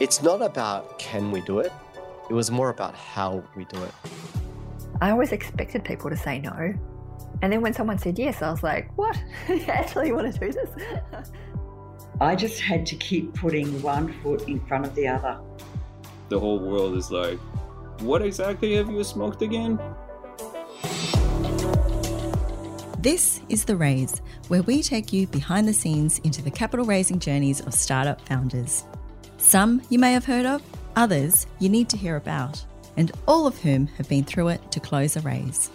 It's not about can we do it, it was more about how we do it. I always expected people to say no. And then when someone said yes, I was like, what? you actually want to do this? I just had to keep putting one foot in front of the other. The whole world is like, what exactly have you smoked again? This is The Raise, where we take you behind the scenes into the capital raising journeys of startup founders. Some you may have heard of, others you need to hear about, and all of whom have been through it to close a raise.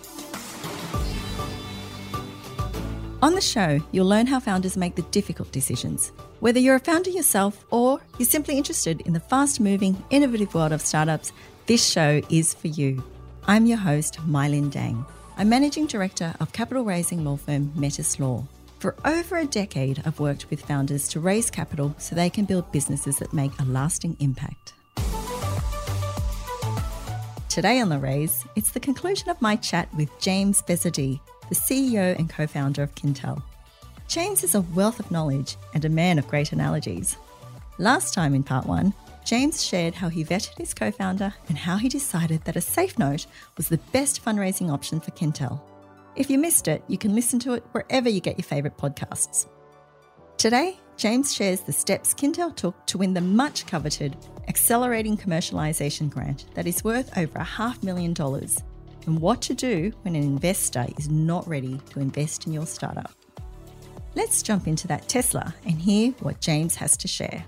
On the show, you'll learn how founders make the difficult decisions. Whether you're a founder yourself or you're simply interested in the fast moving, innovative world of startups, this show is for you. I'm your host, Mylin Dang. I'm Managing Director of capital raising law firm Metis Law. For over a decade, I've worked with founders to raise capital so they can build businesses that make a lasting impact. Today on The Raise, it's the conclusion of my chat with James Behzadi, the CEO and co founder of Kintell. James is a wealth of knowledge and a man of great analogies. Last time in part one, James shared how he vetted his co founder and how he decided that a safe note was the best fundraising option for Kintell. If you missed it, you can listen to it wherever you get your favourite podcasts. Today, James shares the steps Kintell took to win the much coveted Accelerating Commercialisation Grant that is worth over a half million dollars and what to do when an investor is not ready to invest in your startup. Let's jump into that Tesla and hear what James has to share.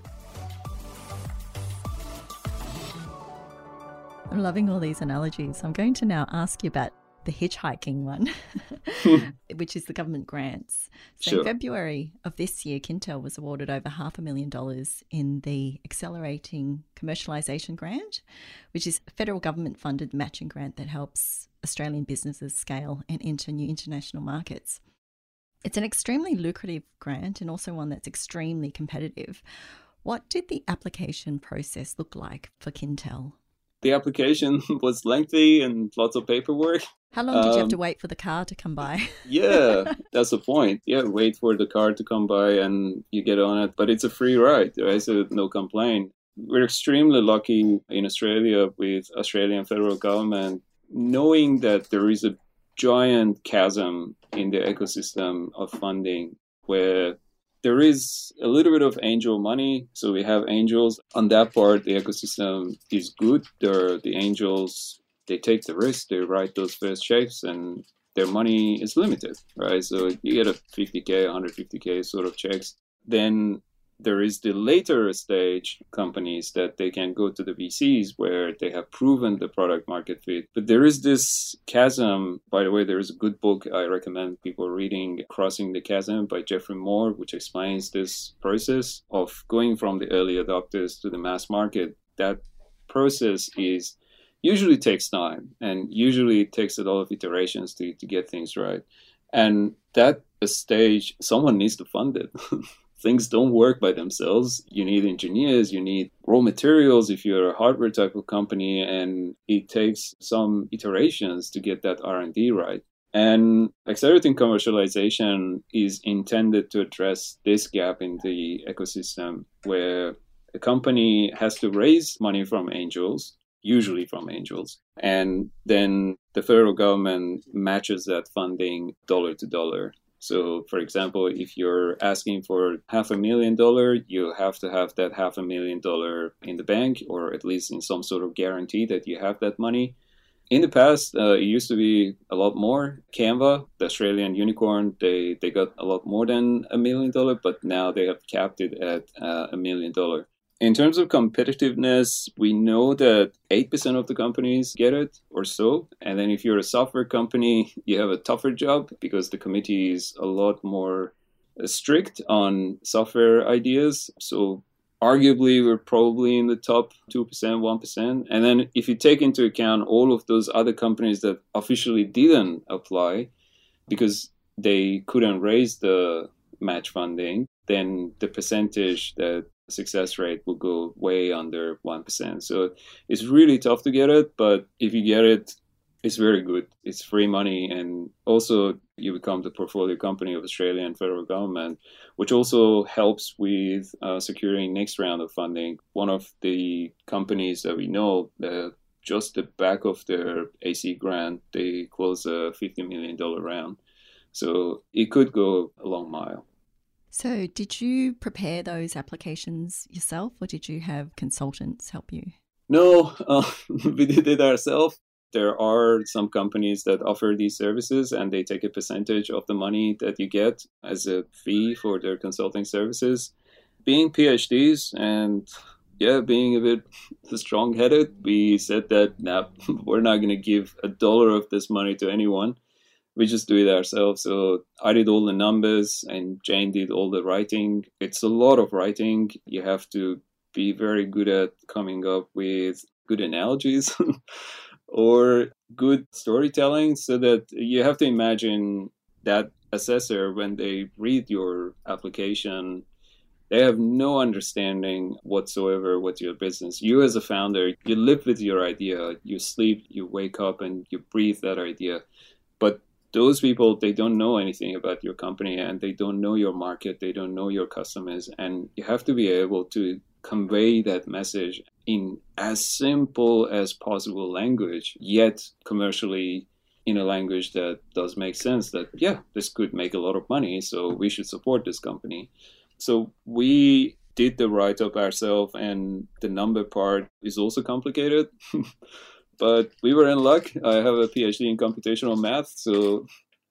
I'm loving all these analogies. I'm going to now ask you about the hitchhiking one, hmm. which is the government grants. So, Sure. in February of this year, Kintell was awarded over half a million dollars in the Accelerating Commercialisation Grant, which is a federal government funded matching grant that helps Australian businesses scale and enter new international markets. It's an extremely lucrative grant and also one that's extremely competitive. What did the application process look like for Kintell? The application was lengthy and lots of paperwork. How long did you have to Um, wait for the car to come by? Yeah, that's the point. Yeah, wait for the car to come by and you get on it. But it's a free ride, right? So no complaint. We're extremely lucky in Australia with Australian federal government knowing that there is a giant chasm in the ecosystem of funding where there is a little bit of angel money. So we have angels. On that part, the ecosystem is good. There, the angels, they take the risk, they write those first checks, and their money is limited, right? So you get a 50K, 150K sort of checks. Then there is the later stage companies that they can go to the VCs where they have proven the product market fit. But there is this chasm. By the way, there is a good book I recommend people reading, Crossing the Chasm by Geoffrey Moore, which explains this process of going from the early adopters to the mass market. That process is usually takes time and usually it takes a lot of iterations to, to get things right. And that stage, someone needs to fund it. things don't work by themselves. You need engineers, you need raw materials if you're a hardware type of company, and it takes some iterations to get that R&D right. And accelerating commercialization is intended to address this gap in the ecosystem where a company has to raise money from angels, usually from angels, and then the federal government matches that funding dollar to dollar. So, for example, if you're asking for half a million dollar, you have to have that half a million dollar in the bank, or at least in some sort of guarantee that you have that money. In the past, uh, it used to be a lot more. Canva, the Australian unicorn, they, they got a lot more than a million dollar, but now they have capped it at uh, a million dollar. In terms of competitiveness, we know that 8% of the companies get it or so. And then if you're a software company, you have a tougher job because the committee is a lot more uh, strict on software ideas. So arguably, we're probably in the top 2%, 1%. And then if you take into account all of those other companies that officially didn't apply because they couldn't raise the match funding, then the percentage that success rate will go way under 1%. So it's really tough to get it, but if you get it, it's very good. It's free money, and also you become the portfolio company of Australian federal government, which also helps with uh, securing next round of funding. One of the companies that we know that just the back of their AC grant, they closed a $50 million round. So it could go a long mile. So, did you prepare those applications yourself or did you have consultants help you? No, uh, we did it ourselves. There are some companies that offer these services and they take a percentage of the money that you get as a fee for their consulting services. Being PhDs and yeah, being a bit strong headed, we said that nah, we're not going to give a dollar of this money to anyone. We just do it ourselves. So I did all the numbers and Jane did all the writing. It's a lot of writing. You have to be very good at coming up with good analogies or good storytelling so that you have to imagine that assessor when they read your application they have no understanding whatsoever what your business you as a founder you live with your idea you sleep you wake up and you breathe that idea but those people they don't know anything about your company and they don't know your market they don't know your customers and you have to be able to convey that message in as simple as possible language yet commercially in a language that does make sense that yeah this could make a lot of money so we should support this company so we did the write up ourselves, and the number part is also complicated. but we were in luck. I have a PhD in computational math, so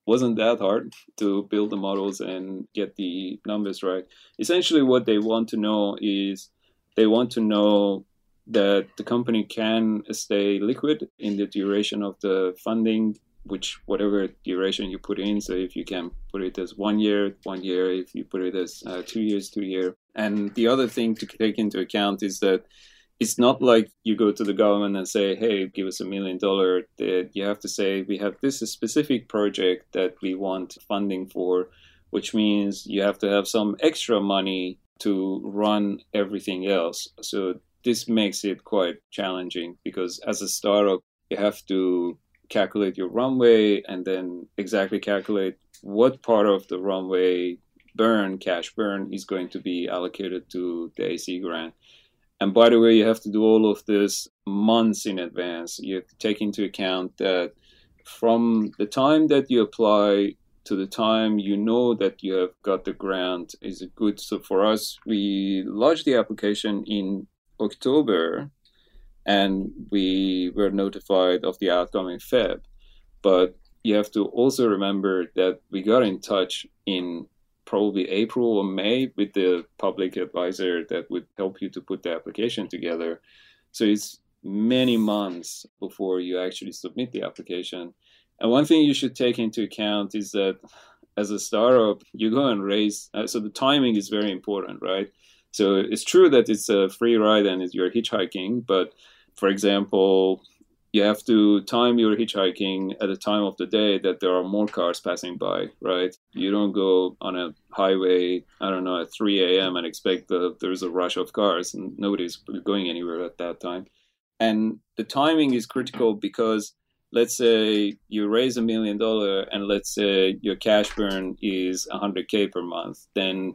wasn't that hard to build the models and get the numbers right. Essentially, what they want to know is they want to know that the company can stay liquid in the duration of the funding which whatever duration you put in. So if you can put it as one year, one year. If you put it as uh, two years, two year. And the other thing to take into account is that it's not like you go to the government and say, "Hey, give us a million dollar." You have to say, "We have this specific project that we want funding for," which means you have to have some extra money to run everything else. So this makes it quite challenging because as a startup, you have to calculate your runway and then exactly calculate what part of the runway burn, cash burn, is going to be allocated to the AC grant. And by the way, you have to do all of this months in advance. You take into account that from the time that you apply to the time you know that you have got the grant is a good. So for us, we lodged the application in October and we were notified of the outcome in Feb. But you have to also remember that we got in touch in probably April or May with the public advisor that would help you to put the application together. So it's many months before you actually submit the application. And one thing you should take into account is that as a startup, you go and raise, uh, so the timing is very important, right? So it's true that it's a free ride and you're hitchhiking, but for example, you have to time your hitchhiking at a time of the day that there are more cars passing by, right? You don't go on a highway, I don't know, at 3 a.m. and expect that there's a rush of cars and nobody's going anywhere at that time. And the timing is critical because let's say you raise a million dollar and let's say your cash burn is 100k per month then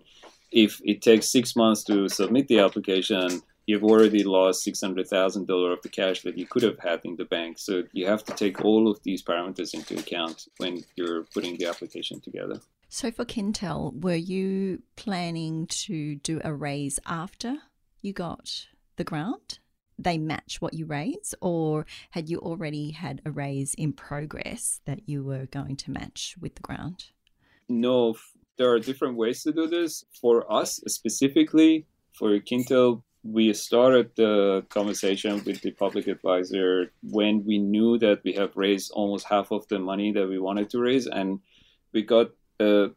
if it takes six months to submit the application, you've already lost $600,000 of the cash that you could have had in the bank. So you have to take all of these parameters into account when you're putting the application together. So for Kintell, were you planning to do a raise after you got the grant? They match what you raise, or had you already had a raise in progress that you were going to match with the grant? No, there are different ways to do this. For us specifically, for Kintell, we started the conversation with the public advisor when we knew that we have raised almost half of the money that we wanted to raise, and we got a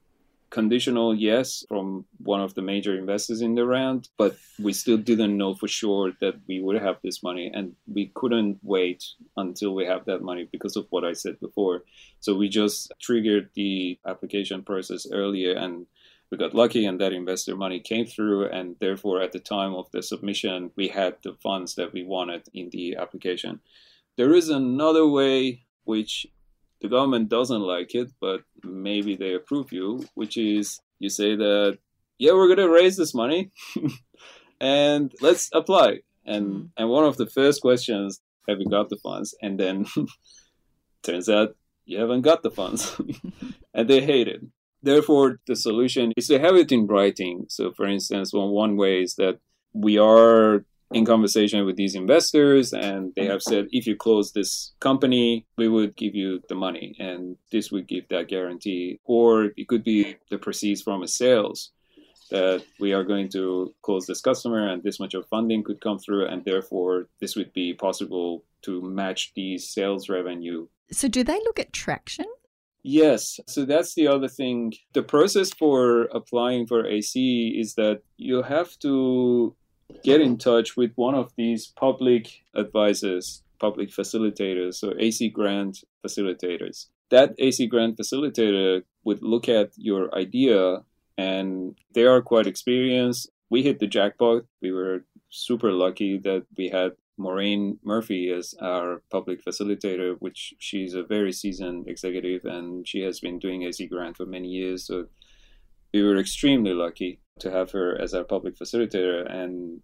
conditional yes from one of the major investors in the round, but we still didn't know for sure that we would have this money, and we couldn't wait until we have that money because of what I said before. So we just triggered the application process earlier, and we got lucky, and that investor money came through, and therefore at the time of the submission, we had the funds that we wanted in the application. There is another way which the government doesn't like it, but maybe they approve you, which is you say that, yeah, we're going to raise this money and let's apply. And, mm. and one of the first questions, have you got the funds? And then turns out you haven't got the funds and they hate it. Therefore, the solution is to have it in writing. So, for instance, one, one way is that we are in conversation with these investors and they have said if you close this company we would give you the money and this would give that guarantee. Or it could be the proceeds from a sales that we are going to close this customer and this much of funding could come through and therefore this would be possible to match the sales revenue. So do they look at traction Yes. So that's the other thing. The process for applying for AC is that you have to get in touch with one of these public advisors, public facilitators, so AC grant facilitators. That AC grant facilitator would look at your idea and they are quite experienced. We hit the jackpot. We were super lucky that we had Maureen Murphy as our public facilitator, which she's a very seasoned executive and she has been doing AC Grant for many years. So we were extremely lucky to have her as our public facilitator. And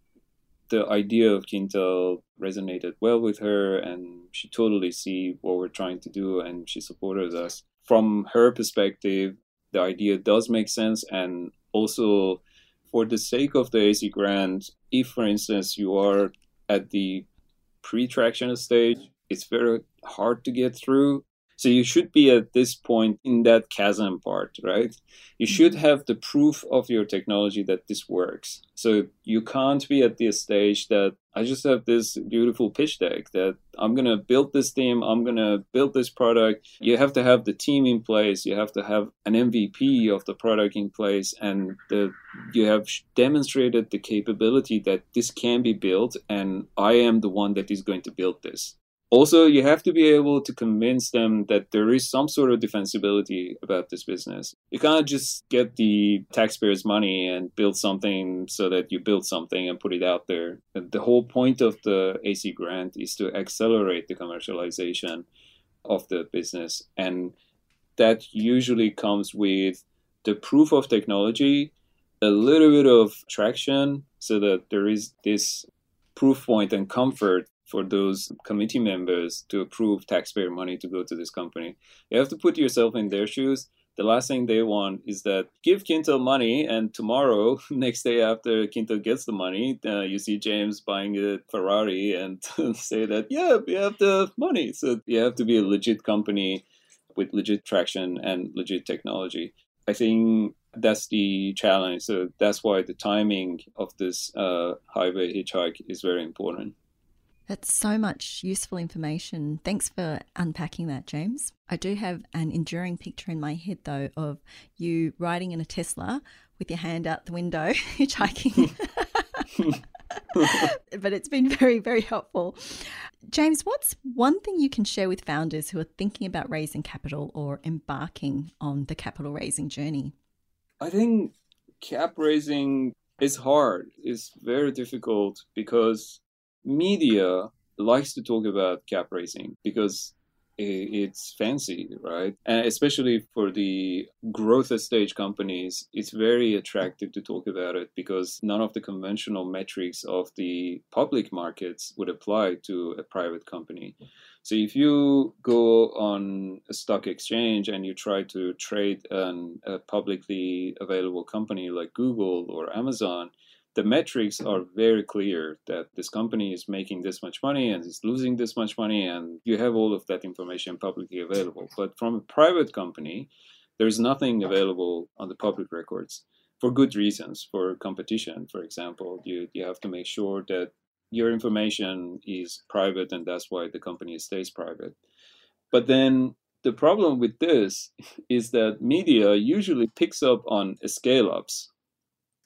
the idea of Kintell resonated well with her, and she totally see what we're trying to do, and she supported us. From her perspective, the idea does make sense, and also for the sake of the AC grant, if, for instance, you are at the pre-traction stage, it's very hard to get through so you should be at this point in that chasm part, right? You should mm-hmm. have the proof of your technology that this works. So you can't be at this stage that I just have this beautiful pitch deck that I'm going to build this team, I'm going to build this product. You have to have the team in place, you have to have an MVP of the product in place, and the, you have demonstrated the capability that this can be built, and I am the one that is going to build this also you have to be able to convince them that there is some sort of defensibility about this business. You can't just get the taxpayers money and build something so that you build something and put it out there. The whole point of the ac grant is to accelerate the commercialization of the business. And that usually comes with the proof of technology a little bit of traction so that there is this proof point and comfort for those committee members to approve taxpayer money to go to this company. You have to put yourself in their shoes. The last thing they want is that give Kintell money, and tomorrow, next day after Kintell gets the money, uh, you see James buying a Ferrari and say that, yeah, we have the money. So you have to be a legit company with legit traction and legit technology. I think that's the challenge. So that's why the timing of this uh, highway hitchhike is very important. That's so much useful information. Thanks for unpacking that, James. I do have an enduring picture in my head, though, of you riding in a Tesla with your hand out the window, hitchhiking. but it's been very, very helpful. James, what's one thing you can share with founders who are thinking about raising capital or embarking on the capital raising journey? I think cap raising is hard. It's very difficult because media likes to talk about cap raising because it's fancy, right? And especially for the growth stage companies, it's very attractive to talk about it because none of the conventional metrics of the public markets would apply to a private company. So if you go on a stock exchange and you try to trade an, a publicly available company like Google or Amazon, the metrics are very clear that this company is making this much money and is losing this much money, and you have all of that information publicly available. But from a private company, there's nothing available on the public records for good reasons. For competition, for example, you, you have to make sure that your information is private, and that's why the company stays private. But then the problem with this is that media usually picks up on scale ups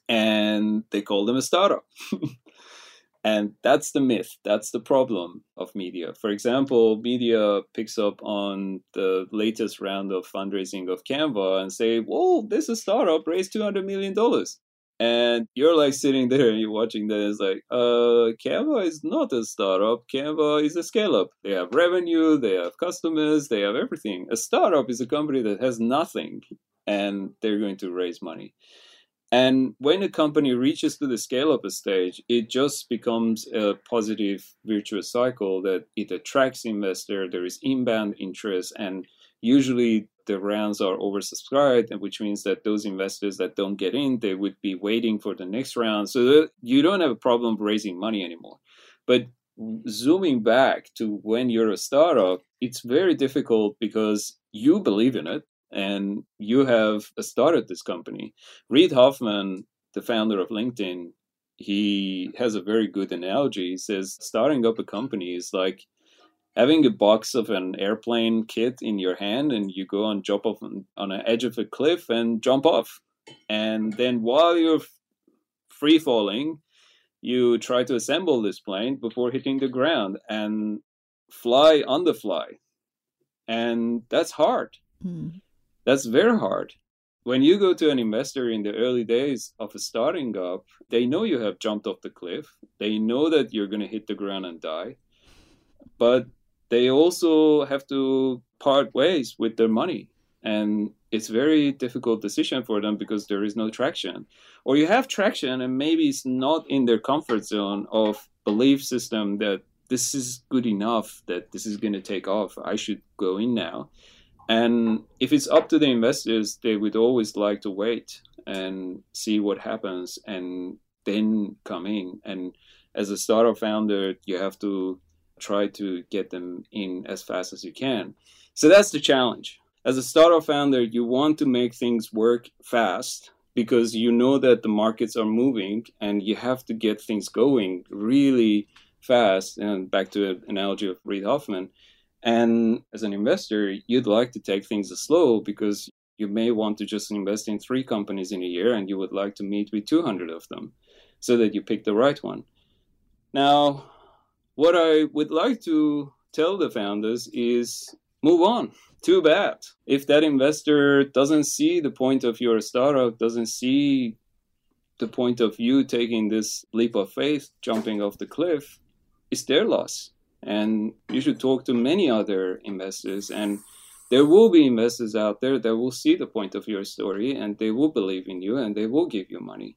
and they call them a startup. and that's the myth. That's the problem of media. For example, media picks up on the latest round of fundraising of Canva and say, "Whoa, this is a startup raised two hundred million dollars." And you're like sitting there and you're watching that. It's like, uh, Canva is not a startup. Canva is a scale up. They have revenue, they have customers, they have everything. A startup is a company that has nothing and they're going to raise money. And when a company reaches to the scale up stage, it just becomes a positive virtuous cycle that it attracts investor, there is inbound interest, and usually the rounds are oversubscribed, which means that those investors that don't get in, they would be waiting for the next round. So you don't have a problem raising money anymore. But zooming back to when you're a startup, it's very difficult because you believe in it and you have started this company. Reid Hoffman, the founder of LinkedIn, he has a very good analogy. He says starting up a company is like having a box of an airplane kit in your hand and you go and jump off on, on an edge of a cliff and jump off. And then while you're free falling, you try to assemble this plane before hitting the ground and fly on the fly. And that's hard. Mm. That's very hard. When you go to an investor in the early days of a starting up, they know you have jumped off the cliff. They know that you're going to hit the ground and die. But they also have to part ways with their money. And it's very difficult decision for them because there is no traction. Or you have traction and maybe it's not in their comfort zone of belief system that this is good enough, that this is going to take off. I should go in now. And if it's up to the investors, they would always like to wait and see what happens and then come in. And as a startup founder, you have to try to get them in as fast as you can. So that's the challenge. As a startup founder, you want to make things work fast because you know that the markets are moving and you have to get things going really fast. And back to an analogy of Reid Hoffman, and as an investor, you'd like to take things slow because you may want to just invest in three companies in a year and you would like to meet with 200 of them so that you pick the right one. Now, what I would like to tell the founders is move on. Too bad. If that investor doesn't see the point of your startup, doesn't see the point of you taking this leap of faith, jumping off the cliff, it's their loss and you should talk to many other investors. And there will be investors out there that will see the point of your story and they will believe in you and they will give you money.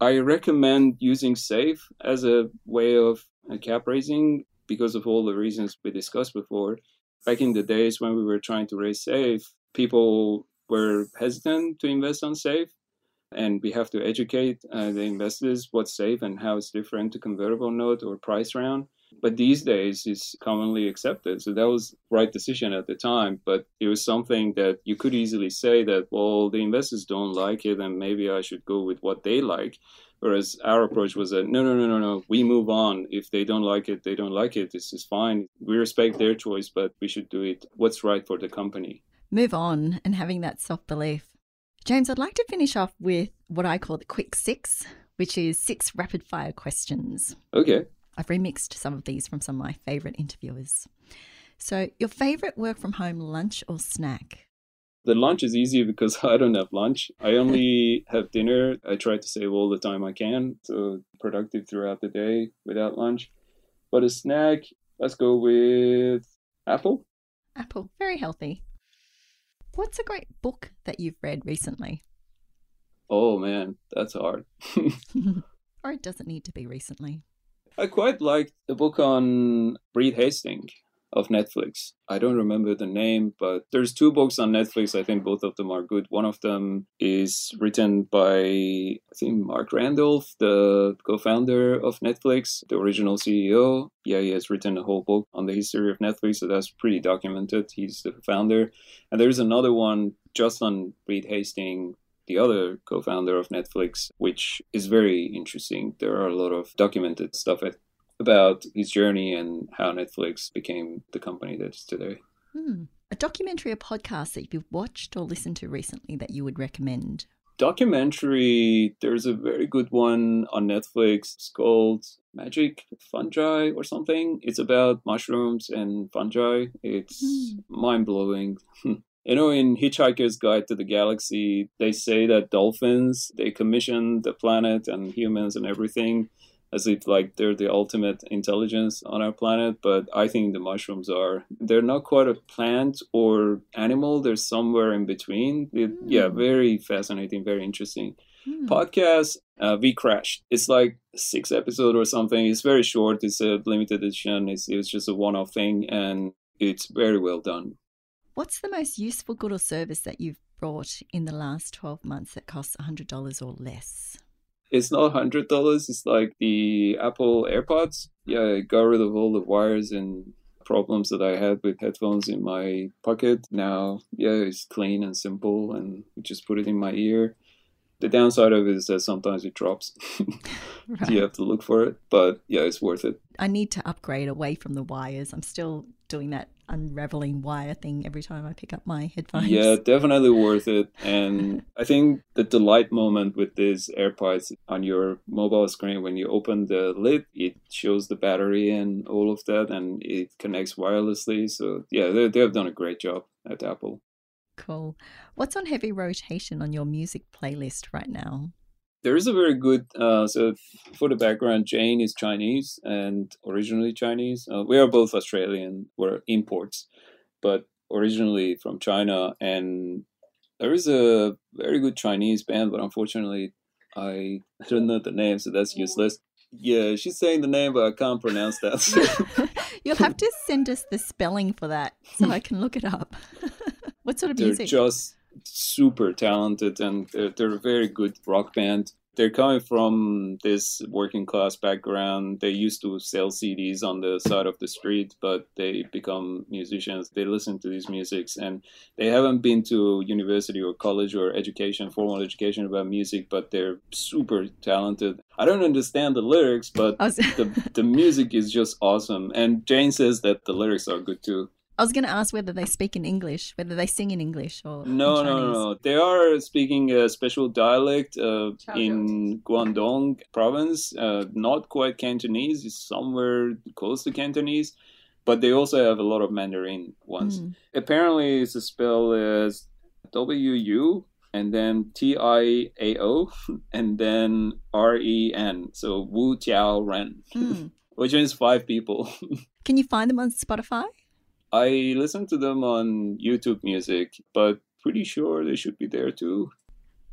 I recommend using safe as a way of cap raising because of all the reasons we discussed before. Back in the days when we were trying to raise safe people were hesitant to invest on safe and we have to educate uh, the investors what's safe and how it's different to convertible note or price round but these days it's commonly accepted. So that was right decision at the time but it was something that you could easily say that well the investors don't like it and maybe i should go with what they like. Whereas our approach was that no no no no no we move on. If they don't like it they don't like it. This is fine. We respect their choice but we should do it. What's right for the company? Move on and having that self-belief. James i'd like to finish off with what i call the quick six which is six rapid fire questions. Okay I've remixed some of these from some of my favorite interviewers. So, your favorite work from home lunch or snack? The lunch is easy because I don't have lunch. I only have dinner. I try to save all the time I can, so productive throughout the day without lunch. But a snack, let's go with apple. Apple, very healthy. What's a great book that you've read recently? Oh man, that's hard. or it doesn't need to be recently. I quite liked the book on Reed Hastings of Netflix. I don't remember the name, but there's two books on Netflix. I think both of them are good. One of them is written by I think Marc Randolph, the co-founder of Netflix, the original CEO. Yeah, he has written a whole book on the history of Netflix, so that's pretty documented. He's the founder. And there's another one just on Reed Hastings the other co-founder of Netflix, which is very interesting. There are a lot of documented stuff about his journey and how Netflix became the company that is today. Hmm. A documentary or podcast that you've watched or listened to recently that you would recommend? Documentary, there's a very good one on Netflix. It's called Magic Fungi or something. It's about mushrooms and fungi. It's hmm. mind blowing. You know, in Hitchhiker's Guide to the Galaxy, they say that dolphins, they commission the planet and humans and everything as if like they're the ultimate intelligence on our planet but i think the mushrooms are they're not quite a plant or animal they're somewhere in between. It, mm. yeah very fascinating very interesting. Mm. podcast uh, we crashed. It's like six episode or something. It's very short. It's a limited edition. It's, it's just a one-off thing and it's very well done what's the most useful good or service that you've brought in the last 12 months that costs $100 or less it's not hundred dollars. It's like the Apple AirPods. Yeah, I got rid of all the wires and problems that I had with headphones in my pocket. Now, yeah, it's clean and simple, and you just put it in my ear. The downside of it is that sometimes it drops. right. You have to look for it, but yeah, it's worth it. I need to upgrade away from the wires. I'm still doing that unraveling wire thing every time I pick up my headphones. Yeah, definitely worth it. And I think the delight moment with these AirPods on your mobile screen when you open the lid, it shows the battery and all of that, and it connects wirelessly. So yeah, they, they have done a great job at Apple. Cool. What's on heavy rotation on your music playlist right now? There is a very good uh, so for the background jane is chinese and originally chinese. Uh, we are both australian we're imports but originally from china and there is a very good chinese band but unfortunately i, don't know the name so that's useless. Yeah she's saying the name but i can't pronounce that. You'll have to send us the spelling for that so i can look it up. What sort of they're music? just super talented and they're, they're, a very good rock band they're coming from this working class background. They used to sell CDs on the side of the street, but they become musicians. They listen to these musics, and they haven't been to university or college or education, formal education about music, but they're super talented. I don't understand the lyrics, but the the music is just awesome. And Jane says that the lyrics are good too. I was going to ask whether they speak in English, whether they sing in English or no, no, no. They are speaking a special dialect uh, in Guangdong province. Uh, not quite Cantonese. It's somewhere close to Cantonese, but they also have a lot of Mandarin ones. Mm. Apparently, it's spelled as W U and then T I A O and then R E N. So Wu Tiao Ren, mm. which means five people. Can you find them on Spotify? I listen to them on YouTube Music, but pretty sure they should be there too.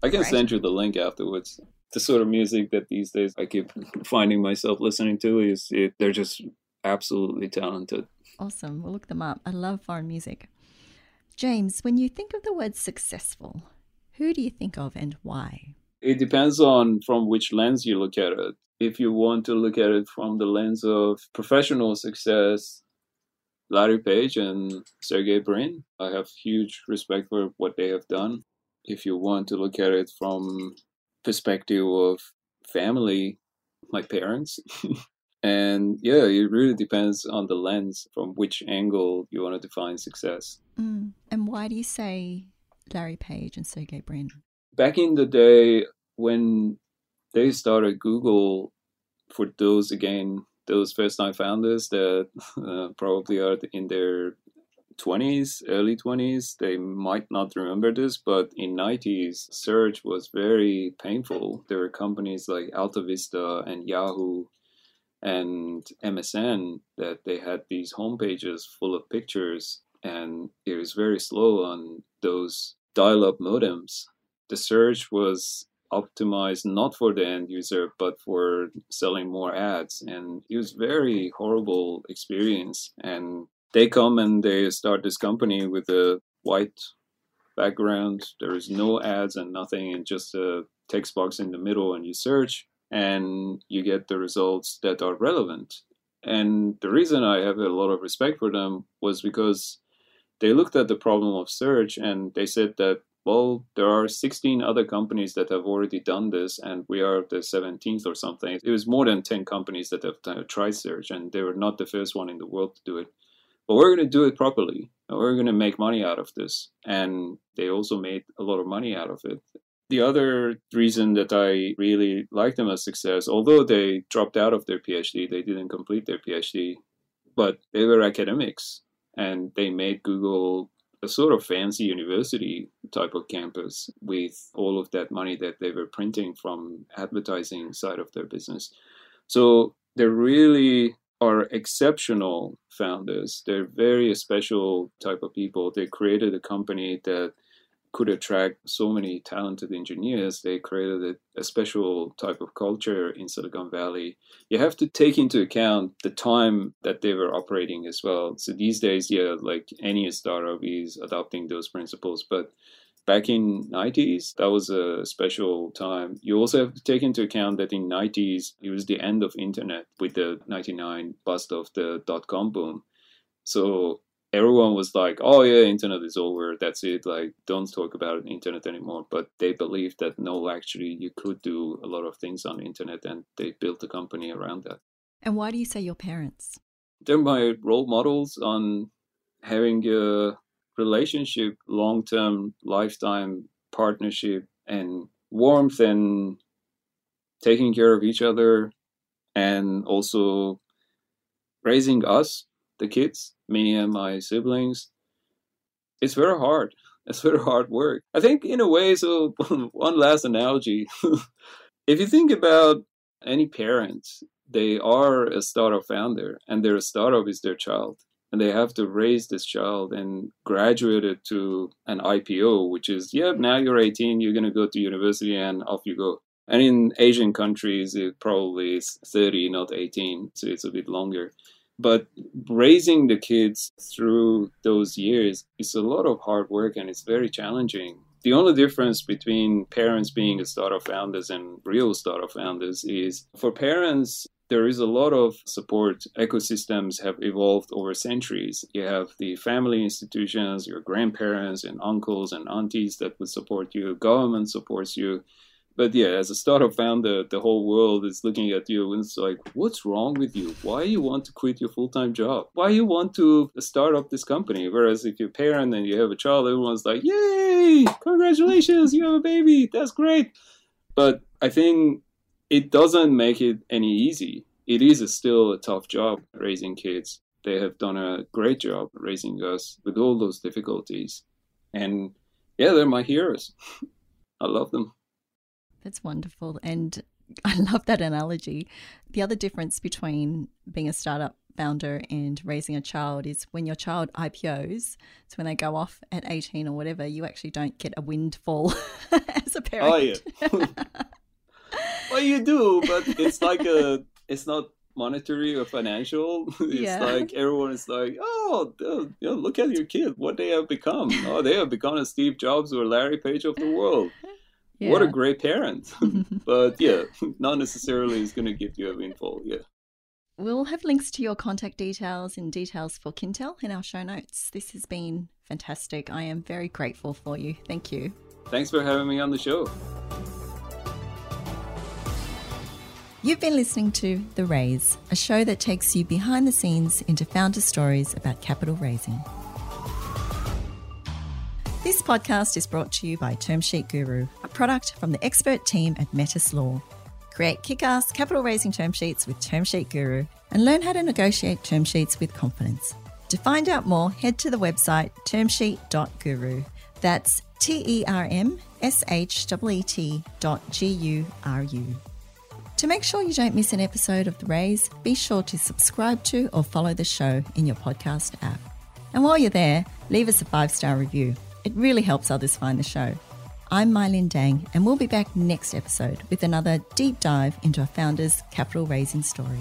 I can right. send you the link afterwards. The sort of music that these days I keep finding myself listening to is it, they're just absolutely talented. Awesome. We'll look them up. I love foreign music. James, when you think of the word successful, who do you think of and why? It depends on from which lens you look at it. If you want to look at it from the lens of professional success, Larry Page and Sergey Brin. I have huge respect for what they have done. If you want to look at it from perspective of family, my parents. and yeah, it really depends on the lens from which angle you want to define success. Mm. And why do you say Larry Page and Sergey Brin? Back in the day when they started Google, for those again those first time founders that uh, probably are in their 20s early 20s they might not remember this but in 90s search was very painful. There were companies like alta vista and yahoo and msn that they had these homepages full of pictures and it was very slow on those dial-up modems. The search was optimized not for the end user but for selling more ads. And it was very horrible experience. And they come and they start this company with a white background. There is no ads and nothing and just a text box in the middle and you search and you get the results that are relevant. And the reason i have a lot of respect for them was because they looked at the problem of search and they said that well, there are 16 other companies that have already done this, and we are the 17th or something. It was more than 10 companies that have uh, tried search, and they were not the first one in the world to do it. But we're going to do it properly. We're going to make money out of this. And they also made a lot of money out of it. The other reason that I really like them as success, although they dropped out of their PhD, they didn't complete their PhD, but they were academics and they made Google a sort of fancy university type of campus with all of that money that they were printing from advertising side of their business. So they really are exceptional founders. They're very special type of people. They created a company that could attract so many talented engineers. They created a, a, special type of culture in Silicon Valley. You have to take into account the time that they were operating as well. So these days, yeah, like any startup is adopting those principles, but back in 90s that was a special time you also have to take into account that in 90s it was the end of internet with the 99 bust of the dot-com boom so everyone was like oh yeah internet is over that's it like don't talk about internet anymore. But they believed that no actually you could do a lot of things on the internet and they built a company around that. And why do you say your parents? They're my role models on having a relationship, long term, lifetime partnership, and warmth and taking care of each other, and also raising us, the kids, me and my siblings. It's very hard. It's very hard work. I think, in a way, so one last analogy. if you think about any parents, they are a startup founder, and their startup is their child and they have to raise this child and graduate it to an IPO, which is, yeah, now you're 18, you're going to go to university and off you go. And in Asian countries, it probably is 30, not 18, so it's a bit longer. But raising the kids through those years is a lot of hard work and it's very challenging. The only difference between parents being a startup founders and real startup founders is for parents, there is a lot of support. Ecosystems have evolved over centuries. You have the family institutions, your grandparents and uncles and aunties that would support you, government supports you. But yeah, as a startup founder, the whole world is looking at you and it's like, what's wrong with you? Why you want to quit your full time job? Why you want to start up this company? Whereas if you're a parent and you have a child, everyone's like, yay, congratulations, you have a baby, that's great. But I think it doesn't make it any easy. It is a still a tough job raising kids. They have done a great job raising us with all those difficulties. And yeah, they're my heroes. I love them. That's wonderful. And I love that analogy. The other difference between being a startup founder and raising a child is when your child IPOs, so when they go off at 18 or whatever, you actually don't get a windfall as a parent. Oh, yeah. well, you do, but it's like a, it's not monetary or financial. it's yeah. like everyone is like, oh, you know, look at your kid, what they have become. Oh, they have become a Steve Jobs or Larry Page of the world. Yeah. What a great parent. but yeah, not necessarily is going to give you a windfall. Yeah. We'll have links to your contact details and details for Kintell in our show notes. This has been fantastic. I am very grateful for you. Thank you. Thanks for having me on the show. You've been listening to The Raise, a show that takes you behind the scenes into founder stories about capital raising. This podcast is brought to you by Termsheet Guru, a product from the expert team at Metis Law. Create kick ass capital raising term sheets with Termsheet Guru and learn how to negotiate term sheets with confidence. To find out more, head to the website termsheet.guru. That's T E R M S H E E T dot G U R U. To make sure you don't miss an episode of The Raise, be sure to subscribe to or follow the show in your podcast app. And while you're there, leave us a five star review. It really helps others find the show. I'm Mylin Dang, and we'll be back next episode with another deep dive into a founder's capital raising story.